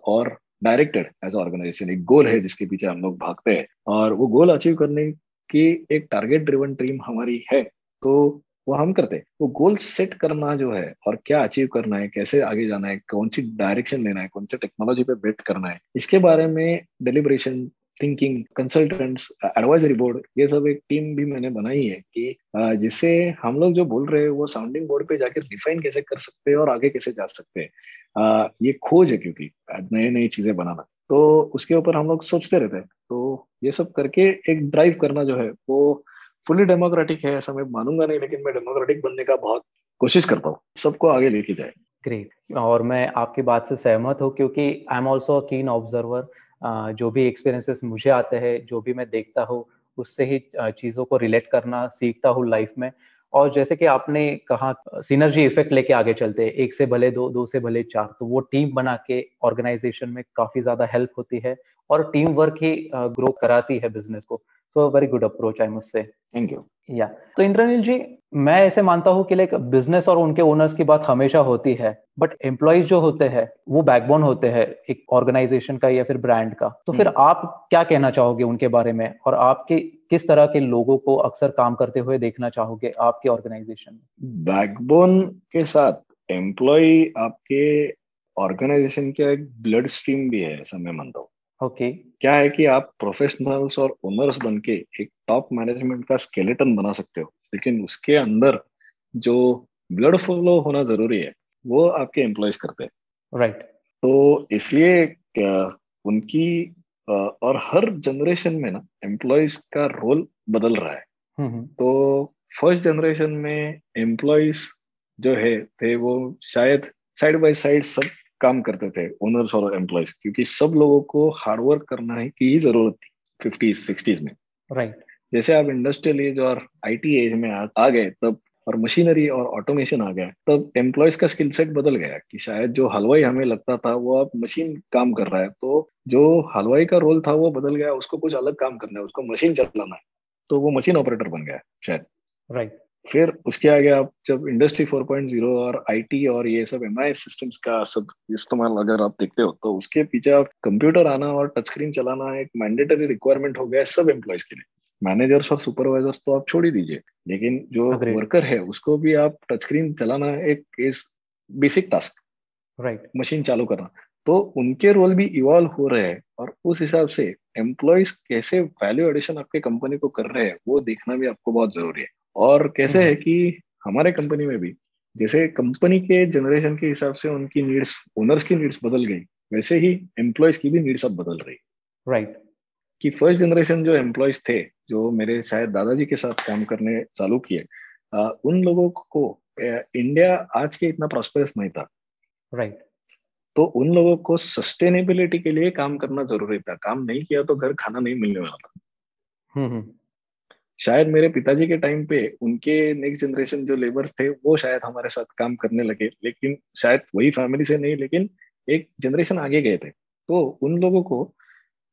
और डायरेक्टेड एज ऑर्गेनाइजेशन एक गोल है जिसके पीछे हम लोग भागते हैं। और वो गोल अचीव करने की एक टारगेट ड्रिवन टीम हमारी है तो वो हम करते हैं। वो गोल सेट करना जो है और क्या अचीव करना है, कैसे आगे जाना है, कौन सी डायरेक्शन लेना है, कौन सी टेक्नोलॉजी पे बेट करना है, इसके बारे में deliberation thinking consultants advisory board ये सब एक टीम भी मैंने बनाई है कि जिससे हम लोग जो बोल रहे हैं वो साउंडिंग बोर्ड पे जाकर डिफाइन कैसे कर सकते हैं और आगे कैसे जा सकते हैं। ये खोज है क्योंकि नए नई चीज़ें बनाना। तो उसके ऊपर हम लोग सोचते रहते हैं। तो ये सब करके एक ड्राइव करना जो है वो फुली डेमोक्रेटिक है, ऐसा मैं मानूँगा नहीं, लेकिन मैं डेमोक्रेटिक बनने का बहुत कोशिश करता हूँ। सबको आगे लेके जाए। ग्रेट और मैं आपकी बात से सहमत हूँ क्योंकि I am also keen observer जो भी एक्सपीरियंसेस मुझे आते हैं, जो भी मैं देखता हूँ, उससे ही चीज़ों को रिलेट करना सीखता हूँ लाइफ में। और जैसे कि आपने कहा सिनर्जी इफ़ेक्ट लेके आगे चलते हैं एक से भले दो दो से भले चार तो वो टीम बना के ऑर्गेनाइजेशन में काफ़ी ज़्यादा हेल्प होती है और टीम वर्क ही ग्रो कराती है बिज़नेस को। तो very good approach I must say thank you या तो इंद्रनील जी मैं ऐसे मानता हूँ कि लाइक बिज़नेस और उनके ओनर्स की बात हमेशा होती है बट एम्प्लॉयज़ जो होते हैं वो बैकबोन होते हैं एक ऑर्गेनाइजेशन का या फिर ब्रांड का। तो फिर हम्म। आप क्या कहना चाहोगे उनके बारे में और आपके किस तरह के लोगों को अक्सर काम करते हुए देखना चाहोगे आपके ऑर्गेनाइजेशन में बैकबोन के साथ एम्प्लॉय आपके ऑर्गेनाइजेशन का एक ब्लड स्ट्रीम भी है ऐसा मैं मानता हूँ ओके okay. क्या है कि आप प्रोफेशनल्स और ओनर्स बन के एक टॉप मैनेजमेंट का स्केलेटन बना सकते हो लेकिन उसके अंदर जो ब्लड फ्लो होना ज़रूरी है वो आपके एम्प्लॉयज़ करते हैं राइट right. तो इसलिए उनकी और हर जनरेशन में ना एम्प्लॉयज़ का रोल बदल रहा है हम्म, हम्म। तो फ़र्स्ट जनरेशन में एम्प्लॉयज़ जो है थे वो शायद साइड बाय साइड सब काम करते थे ओनर्स और एम्प्लॉयज़ क्योंकि सब लोगों को हार्डवर्क करना है की ही ज़रूरत थी फिफ्टीज सिक्सटीज में राइट right. जैसे आप इंडस्ट्रियल एज और आईटी एज में आ, आ गए तब और मशीनरी और ऑटोमेशन आ गया। तब एम्प्लॉयज़ का स्किल सेट बदल गया कि शायद जो हलवाई हमें लगता था वो अब मशीन काम कर रहा है तो जो हलवाई का रोल था वो बदल गया उसको कुछ अलग काम करना है उसको मशीन चलाना है तो वो मशीन ऑपरेटर बन गया शायद। Right right. फिर उसके आगे आप जब इंडस्ट्री 4.0 और आईटी और ये सब एम सिस्टम्स का सब इस्तेमाल अगर आप देखते हो तो उसके पीछे आप कंप्यूटर आना और टच स्क्रीन चलाना एक मैंडेटरी रिक्वायरमेंट हो गया है सब एम्प्लॉयज़ के लिए। मैनेजर्स और सुपरवाइजर्स तो आप छोड़ ही दीजिए। लेकिन जो वर्कर है उसको भी आप टच स्क्रीन चलाना एक इस बेसिक टास्क राइट मशीन चालू करना। तो उनके रोल भी इवॉल्व हो रहे हैं और उस हिसाब से एम्प्लॉयज़ कैसे वैल्यू एडिशन आपके कंपनी को कर रहे हैं वो देखना भी आपको बहुत ज़रूरी है। और कैसे है हम्म। कि हमारे कंपनी में भी जैसे कंपनी के जनरेशन के हिसाब से उनकी नीड्स ओनर्स की नीड्स बदल गई वैसे ही एम्प्लॉयज़ की भी नीड्स अब बदल रही। Right right. कि फ़र्स्ट जनरेशन जो एम्प्लॉयज़ थे जो मेरे शायद दादाजी के साथ काम करने चालू किए उन लोगों को इंडिया आज के इतना प्रॉस्पेरस नहीं था राइट right. तो उन लोगों को सस्टेनेबिलिटी के लिए काम करना ज़रूरी था काम नहीं किया तो घर खाना नहीं मिलने वाला था हम्म, हम्म। शायद मेरे पिताजी के टाइम पे उनके नेक्स्ट जनरेशन जो लेबर थे वो शायद हमारे साथ काम करने लगे लेकिन शायद वही फैमिली से नहीं लेकिन एक जनरेशन आगे गए थे तो उन लोगों को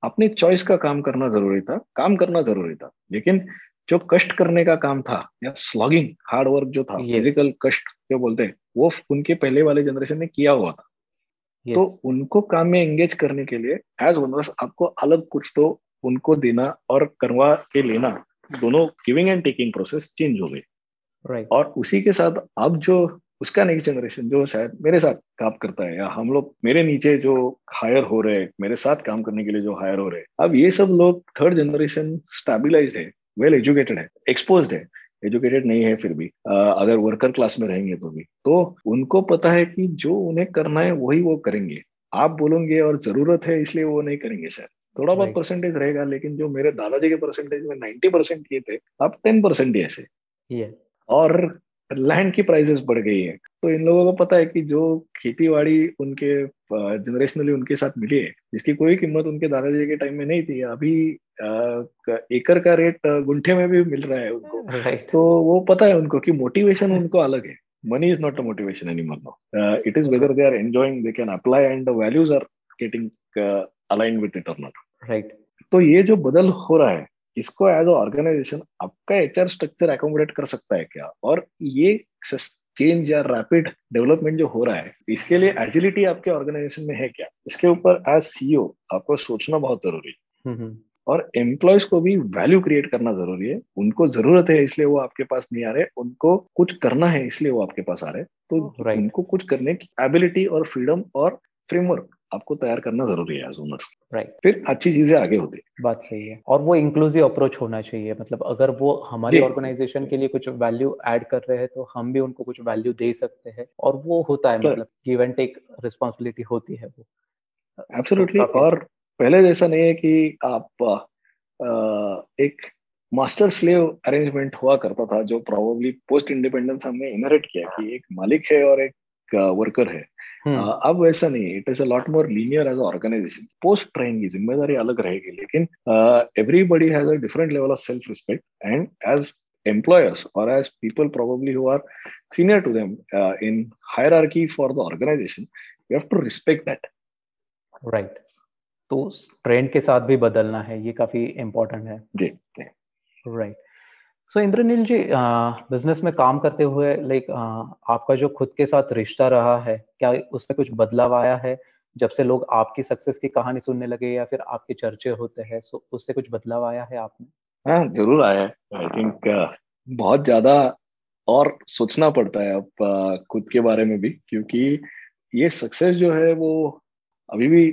अपनी चॉइस का काम करना ज़रूरी था काम करना ज़रूरी था लेकिन जो कष्ट करने का काम था या स्लॉगिंग हार्ड वर्क जो था फ़िज़िकल कष्ट जो बोलते हैं वो उनके पहले वाले जनरेशन ने किया हुआ था yes. तो उनको काम में एंगेज करने के लिए एज ओनर्स आपको अलग कुछ तो उनको देना और करवा के लेना दोनों giving and taking process change हो गई right. और उसी के साथ अब जो उसका नेक्स्ट जनरेशन जो शायद मेरे साथ काम करता है या हम लोग मेरे नीचे जो हायर हो रहे हैं मेरे साथ काम करने के लिए जो हायर हो रहे हैं अब ये सब लोग थर्ड जनरेशन स्टेबिलाईज है वेल एजुकेटेड है एक्सपोज है एजुकेटेड नहीं है फिर भी आ, अगर वर्कर क्लास में रहेंगे तो भी। तो उनको पता है कि जो उन्हें करना है वही वो करेंगे। आप बोलोगे और ज़रूरत है इसलिए वो नहीं करेंगे शायद। थोड़ा बहुत परसेंटेज रहेगा लेकिन जो मेरे दादाजी के परसेंटेज में नाइन्टी परसेंट किए थे अब टेन परसेंट ही ऐसे। और लैंड की प्राइसेस बढ़ गई है। तो इन लोगों को पता है कि जो खेती बाड़ी उनके जनरेशनली उनके साथ मिली है जिसकी कोई कीमत उनके दादाजी के टाइम में नहीं थी अभी एकर का रेट गुंठे में भी मिल रहा है उनको। Right. तो वो पता है उनको कि मोटिवेशन उनको अलग है। Money is not a motivation anymore it is whether they are enjoying they can apply and values are getting align with it और नॉट राइट तो ये जो बदल हो रहा है इसको एज ऑर्गेनाइजेशन आपका एच आर स्ट्रक्चर एकोमोडेट कर सकता है क्या? और ये चेंज या रैपिड डेवलपमेंट जो हो रहा है इसके लिए एजिलिटी आपके ऑर्गेनाइजेशन में है क्या? इसके ऊपर एज सीईओ आपको सोचना बहुत ज़रूरी है। हम्म, हम्म। और एम्प्लॉयज़ को भी वैल्यू क्रिएट करना ज़रूरी है। उनको ज़रूरत है इसलिए वो आपके पास नहीं आ रहे। उनको कुछ करना है इसलिए वो आपके पास आ रहे। तो right. उनको कुछ करने की एबिलिटी और फ्रीडम और फ्रेमवर्क आपको तैयार करना ज़रूरी है ओनर्स राइट फिर अच्छी चीज़ें आगे होती है। बात सही है। और वो इंक्लूसिव अप्रोच होना चाहिए। मतलब अगर वो हमारी ऑर्गेनाइजेशन के लिए कुछ वैल्यू ऐड कर रहे हैं तो हम भी उनको कुछ वैल्यू दे सकते हैं। और वो होता है मतलब गिव एंड टेक रिस्पॉन्सिबिलिटी होती है वो। एब्सोल्युटली और पहले जैसा नहीं है कि आप आ, एक मास्टर स्लेव अरेंजमेंट हुआ करता था जो प्रोबेबली पोस्ट इंडिपेंडेंस हमने इनहेरिट किया कि एक मालिक है और एक वर्कर है. Uh, अब वैसा नहीं है. It is a lot more linear as organisation post train की ज़िम्मेदारी अलग रहेगी लेकिन everybody has a different level of self respect and as employers or as people probably who are senior to them uh, in hierarchy for the organization you have to respect that. Right. तो trend के साथ भी बदलना है. ये काफ़ी important है. जी right so Indraneel ji business में काम करते हुए लाइक आपका जो खुद के साथ रिश्ता रहा है क्या उसमें कुछ बदलाव आया है? जब से लोग आपकी सक्सेस की कहानी सुनने लगे या फिर आपके चर्चे होते हैं सो उससे कुछ बदलाव आया है आप में हाँ ज़रूर आया है। आई थिंक बहुत ज़्यादा और सोचना पड़ता है अब खुद के बारे में भी क्योंकि ये सक्सेस जो है वो अभी भी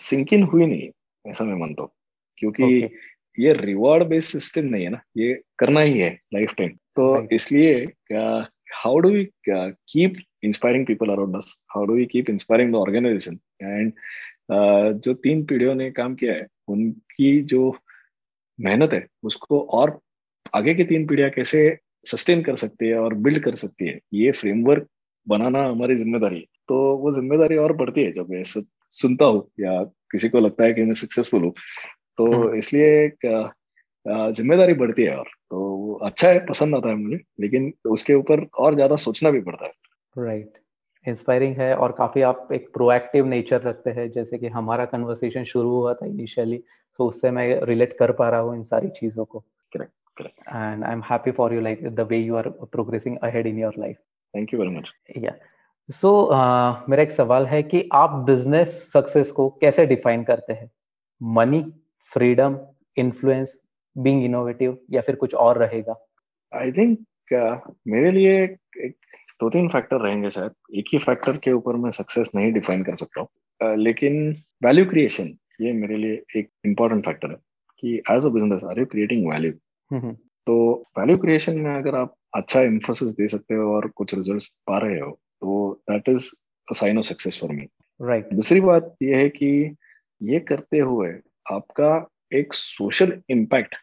सिंक इन हुई नहीं ऐसा मैं मानता हूँ। क्योंकि okay. ये रिवॉर्ड बेस्ड सिस्टम नहीं है ना ये करना ही है लाइफ टाइम तो इसलिए we uh, keep inspiring people around us? How do we keep inspiring the organization? And uh, जो तीन पीढ़ियों ने काम किया है उनकी जो मेहनत है उसको और आगे की तीन पीढ़ियाँ कैसे सस्टेन कर सकती है और बिल्ड कर सकती है ये फ्रेमवर्क बनाना हमारी ज़िम्मेदारी है तो वो ज़िम्मेदारी और बढ़ती है जब मैं सुनता हूँ या किसी को लगता है कि मैं सक्सेसफुल हूँ तो इसलिए एक ज़िम्मेदारी बढ़ती है और तो अच्छा है पसंद आता है मुझे लेकिन उसके ऊपर और ज़्यादा सोचना भी पड़ता है। Right right. इंस्पायरिंग है और काफ़ी आप एक प्रोएक्टिव नेचर रखते हैं जैसे कि हमारा कन्वर्सेशन शुरू हुआ था इनिशियली सो उससे मैं रिलेट कर पा रहा हूँ इन सारी चीज़ों को। And I am happy for you like the way you are progressing ahead in your life thank you very much या सो मेरा एक सवाल है कि आप बिज़नेस सक्सेस को कैसे डिफाइन करते हैं? Money freedom influence being innovative या फिर कुछ और रहेगा? आई थिंक uh, मेरे लिए एक दो तीन फैक्टर रहेंगे शायद। एक ही फैक्टर के ऊपर मैं सक्सेस नहीं डिफाइन कर सकता हूँ। Uh, लेकिन वैल्यू क्रिएशन ये मेरे लिए एक इंपॉर्टेंट फैक्टर है कि as a business are you creating value तो वैल्यू क्रिएशन में अगर आप अच्छा इन्फोसिस दे सकते हो और कुछ रिज़ल्ट पा रहे हो तो that is sign of success for me right दूसरी बात यह है कि ये करते हुए आपका एक सोशल इम्पैक्ट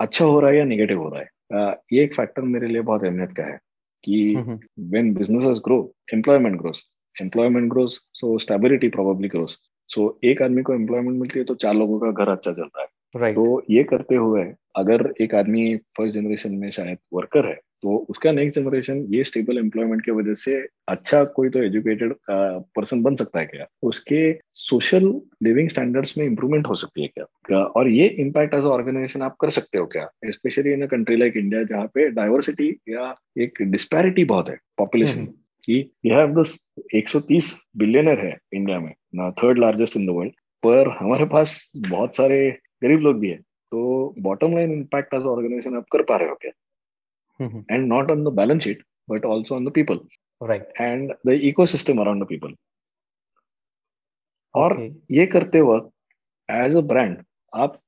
अच्छा हो रहा है या निगेटिव हो रहा है? Uh, ये एक फैक्टर मेरे लिए बहुत अहमियत का है कि when business grow employment grows employment grows so stability probably grows so एक आदमी को एम्प्लॉयमेंट मिलती है तो चार लोगों का घर अच्छा चलता है। Right. तो ये करते हुए अगर एक आदमी फ़र्स्ट जनरेशन में शायद वर्कर है तो उसका नेक्स्ट जनरेशन ये स्टेबल एम्प्लॉयमेंट की वजह से अच्छा कोई तो एजुकेटेड पर्सन बन सकता है क्या उसके सोशल लिविंग स्टैंडर्ड्स में इंप्रूवमेंट हो सकती है क्या और ये इम्पैक्ट एज ऑर्गेनाइजेशन आप कर सकते हो क्या specially in a country like India जहाँ पे डाइवर्सिटी या एक डिस्पैरिटी बहुत है पॉपुलेशन हम्म। की यू हैव दिस 130 बिलियनर है इंडिया में third largest in the world पर हमारे पास बहुत सारे गरीब लोग भी है। तो bottom line impact as organisation आप कर पा रहे हो क्या? And not on the balance sheet but also on the people right and the ecosystem around people और ये करते वक्त एज अ ब्रांड आप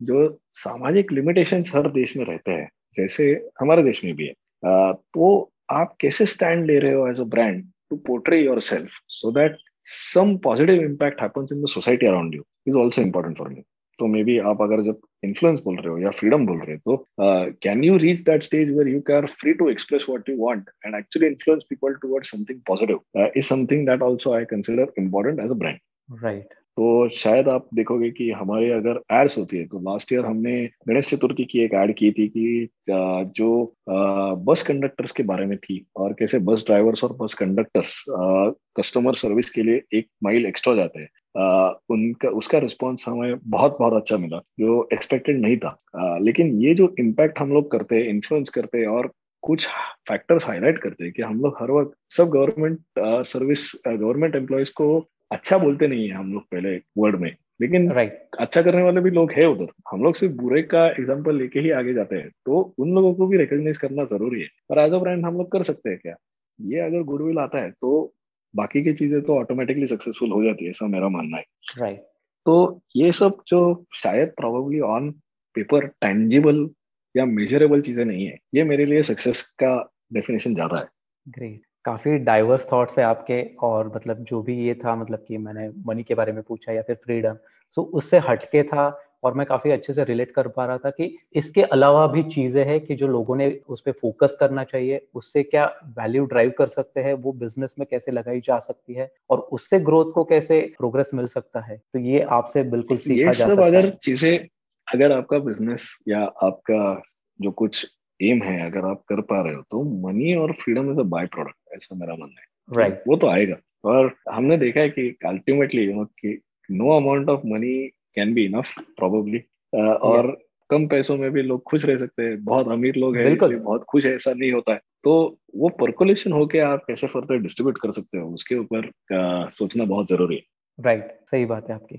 जो सामाजिक लिमिटेशन हर देश में रहते हैं जैसे हमारे देश में भी है तो आप कैसे स्टैंड ले रहे हो as a brand to portray yourself so that some positive impact है the society around you is also important for me तो मे बी आप अगर जब इन्फ्लुएंस बोल रहे हो या फ्रीडम बोल रहे हो तो can you reach that stage where you carefree to express what you want and actually influence people toward something positive is something that also I consider important as a brand right तो शायद आप देखोगे कि हमारे अगर ads होती है तो लास्ट ईयर हमने गणेश चतुर्थी की एक एड की थी कि जो बस कंडक्टर्स के बारे में थी और कैसे बस ड्राइवर्स और बस कंडक्टर्स कस्टमर सर्विस के लिए एक माइल एक्स्ट्रा जाते हैं। उनका उसका रिस्पॉन्स हमें बहुत बहुत अच्छा मिला जो एक्सपेक्टेड नहीं था। आ, लेकिन ये जो इम्पैक्ट हम लोग करते हैं इन्फ्लुएंस करते हैं और कुछ फैक्टर्स हाईलाइट करते हैं कि हम लोग हर वक्त सब गवर्नमेंट सर्विस गवर्नमेंट एम्प्लॉयज़ को अच्छा बोलते नहीं है हम लोग पहले वर्ड में। लेकिन right. अच्छा करने वाले भी लोग है उधर। हम लोग सिर्फ़ बुरे का एग्ज़ाम्पल लेके ही आगे जाते हैं। तो उन लोगों को भी रिकॉग्नाइज करना ज़रूरी है। और एज अ ब्रांड हम लोग कर सकते हैं क्या? ये अगर गुडविल आता है तो बाकी की चीज़ें तो ऑटोमेटिकली सक्सेसफुल हो जाती है ऐसा मेरा मानना है। Right right. तो ये सब जो शायद प्रोबेबली ऑन पेपर टेंजिबल या मेजरेबल चीज़ें नहीं है ये मेरे लिए सक्सेस का डेफिनेशन ज़्यादा है। ग्रेट काफ़ी डाइवर्स थॉट्स है आपके और मतलब जो भी ये था मतलब कि मैंने मनी के बारे में पूछा या फिर फ्रीडम सो उससे हटके था और मैं काफ़ी अच्छे से रिलेट कर पा रहा था कि इसके अलावा भी चीज़ें हैं कि जो लोगों ने उस पर फोकस करना चाहिए उससे क्या वैल्यू ड्राइव कर सकते हैं वो बिज़नेस में कैसे लगाई जा सकती है और उससे ग्रोथ को कैसे प्रोग्रेस मिल सकता है। तो ये आपसे बिल्कुल सीखा जा सकता अगर चीज़ें अगर आपका बिज़नेस या आपका जो कुछ एम है अगर आप कर पा रहे हो तो मनी और freedom is a by product ऐसा मेरा मानना है। राइट वो तो आएगा। और हमने देखा है कि अल्टीमेटली यू नो कि no amount of money can be enough probably और कम पैसों में भी लोग खुश रह सकते हैं। बहुत अमीर लोग हैं इसलिए बहुत खुश है ऐसा नहीं होता है। तो वो पर्कुलेशन होके आप कैसे फर्दर डिस्ट्रीब्यूट कर सकते हो उसके ऊपर uh, सोचना बहुत ज़रूरी है। राइट right, सही बात है आपकी।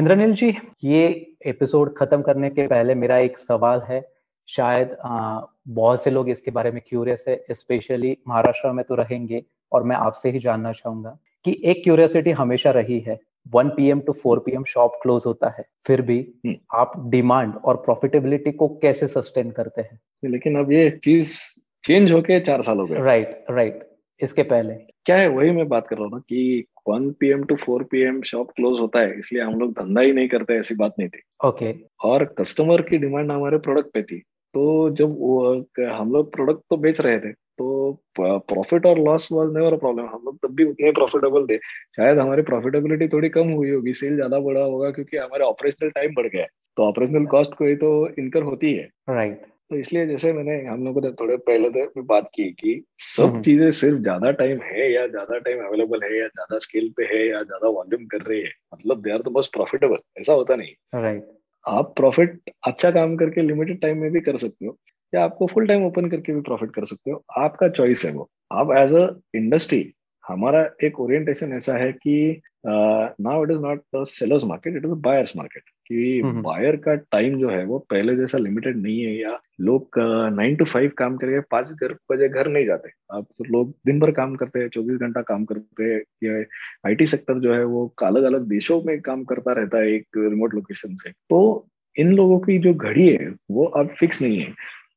इंद्रनील जी ये एपिसोड खत्म करने के पहले मेरा एक सवाल है। शायद आ, बहुत से लोग इसके बारे में क्यूरियस है स्पेशली महाराष्ट्र में तो रहेंगे और मैं आपसे ही जानना चाहूँगा कि एक क्यूरियोसिटी हमेशा रही है। 1 PM to 4 PM shop close होता है फिर भी आप डिमांड और प्रॉफिटेबिलिटी को कैसे सस्टेन करते हैं? लेकिन अब ये चीज़ चेंज होके चार साल हो गए। राइट राइट इसके पहले। क्या है वही मैं बात कर रहा हूँ कि one P M to four P M shop close होता है इसलिए हम लोग धंधा ही नहीं करते ऐसी बात नहीं थी। Okay okay. और कस्टमर की डिमांड हमारे प्रोडक्ट पे थी। तो जब वो- हम लोग प्रोडक्ट तो बेच रहे थे तो प्रॉफिट और loss was never a problem हम लोग तब भी उतने प्रॉफिटेबल थे। शायद हमारी प्रॉफिटेबिलिटी थोड़ी कम हुई होगी सेल ज़्यादा बढ़ा होगा क्योंकि हमारे ऑपरेशनल टाइम बढ़ गया है। तो ऑपरेशनल कॉस्ट कोई तो इनकर होती है। Right right. तो इसलिए जैसे मैंने हम लोगों ने थोड़े पहले तो बात की कि सब हम्म। चीज़ें सिर्फ़ ज़्यादा टाइम है या ज़्यादा टाइम अवेलेबल है या ज़्यादा स्केल पे है या ज़्यादा वॉल्यूम कर रही है मतलब they are the best profitable ऐसा होता नहीं। राइट आप प्रॉफिट अच्छा काम करके लिमिटेड टाइम में भी कर सकते हो। या आपको फुल टाइम ओपन करके भी प्रॉफिट कर सकते हो। आपका चॉइस है वो। आप एज अ इंडस्ट्री हमारा एक ओरिएंटेशन ऐसा है कि now it is not the sellers market it is buyers market कि हम्म। बायर का टाइम जो है वो पहले जैसा लिमिटेड नहीं है या लोग नाइन टू फाइव काम करके पाँच घर बजे घर नहीं जाते। अब तो लोग दिन भर काम करते हैं चौबीस घंटा काम करते हैं या आईटी सेक्टर जो है वो अलग अलग देशों में काम करता रहता है एक रिमोट लोकेशन से। तो इन लोगों की जो घड़ी है वो अब फिक्स नहीं है।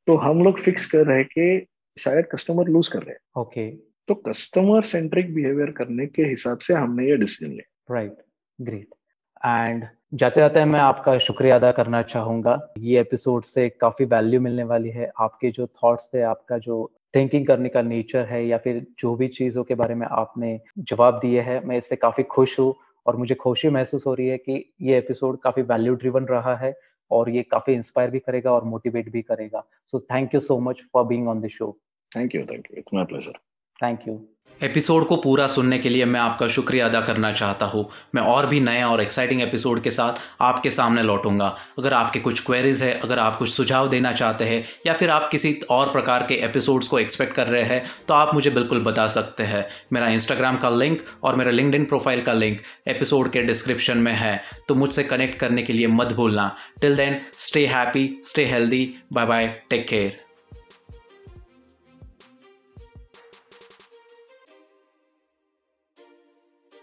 तो हम लोग फिक्स कर रहे कि शायद कस्टमर लूज कर रहे हैं। ओके तो कस्टमर सेंट्रिक बिहेवियर करने के हिसाब से हमने ये डिसीज़न लिया। राइट ग्रेट एंड जाते जाते मैं आपका शुक्रिया अदा करना चाहूँगा। ये एपिसोड से काफ़ी वैल्यू मिलने वाली है। आपके जो थॉट्स है आपका जो थिंकिंग करने का नेचर है या फिर जो भी चीज़ों के बारे में आपने जवाब दिए है मैं इससे काफ़ी खुश हूँ और मुझे खुशी महसूस हो रही है कि ये एपिसोड काफ़ी वैल्यू ड्रिवन रहा है। और ये काफ़ी इंस्पायर भी करेगा और मोटिवेट भी करेगा। So thank you so much for being on the show thank you thank you it's my pleasure thank you episode को पूरा सुनने के लिए मैं आपका शुक्रिया अदा करना चाहता हूँ। मैं और भी नए और एक्साइटिंग एपिसोड के साथ आपके सामने लौटूँगा। अगर आपके कुछ क्वेरीज है, अगर आप कुछ सुझाव देना चाहते हैं, या फिर आप किसी और प्रकार के एपिसोड्स को एक्सपेक्ट कर रहे हैं तो आप मुझे बिल्कुल बता सकते हैं। मेरा इंस्टाग्राम का लिंक और मेरा लिंकड प्रोफ़ाइल का लिंक एपिसोड के डिस्क्रिप्शन में है। तो मुझसे कनेक्ट करने के लिए मत भूलना। Till then stay happy stay healthy bye bye take care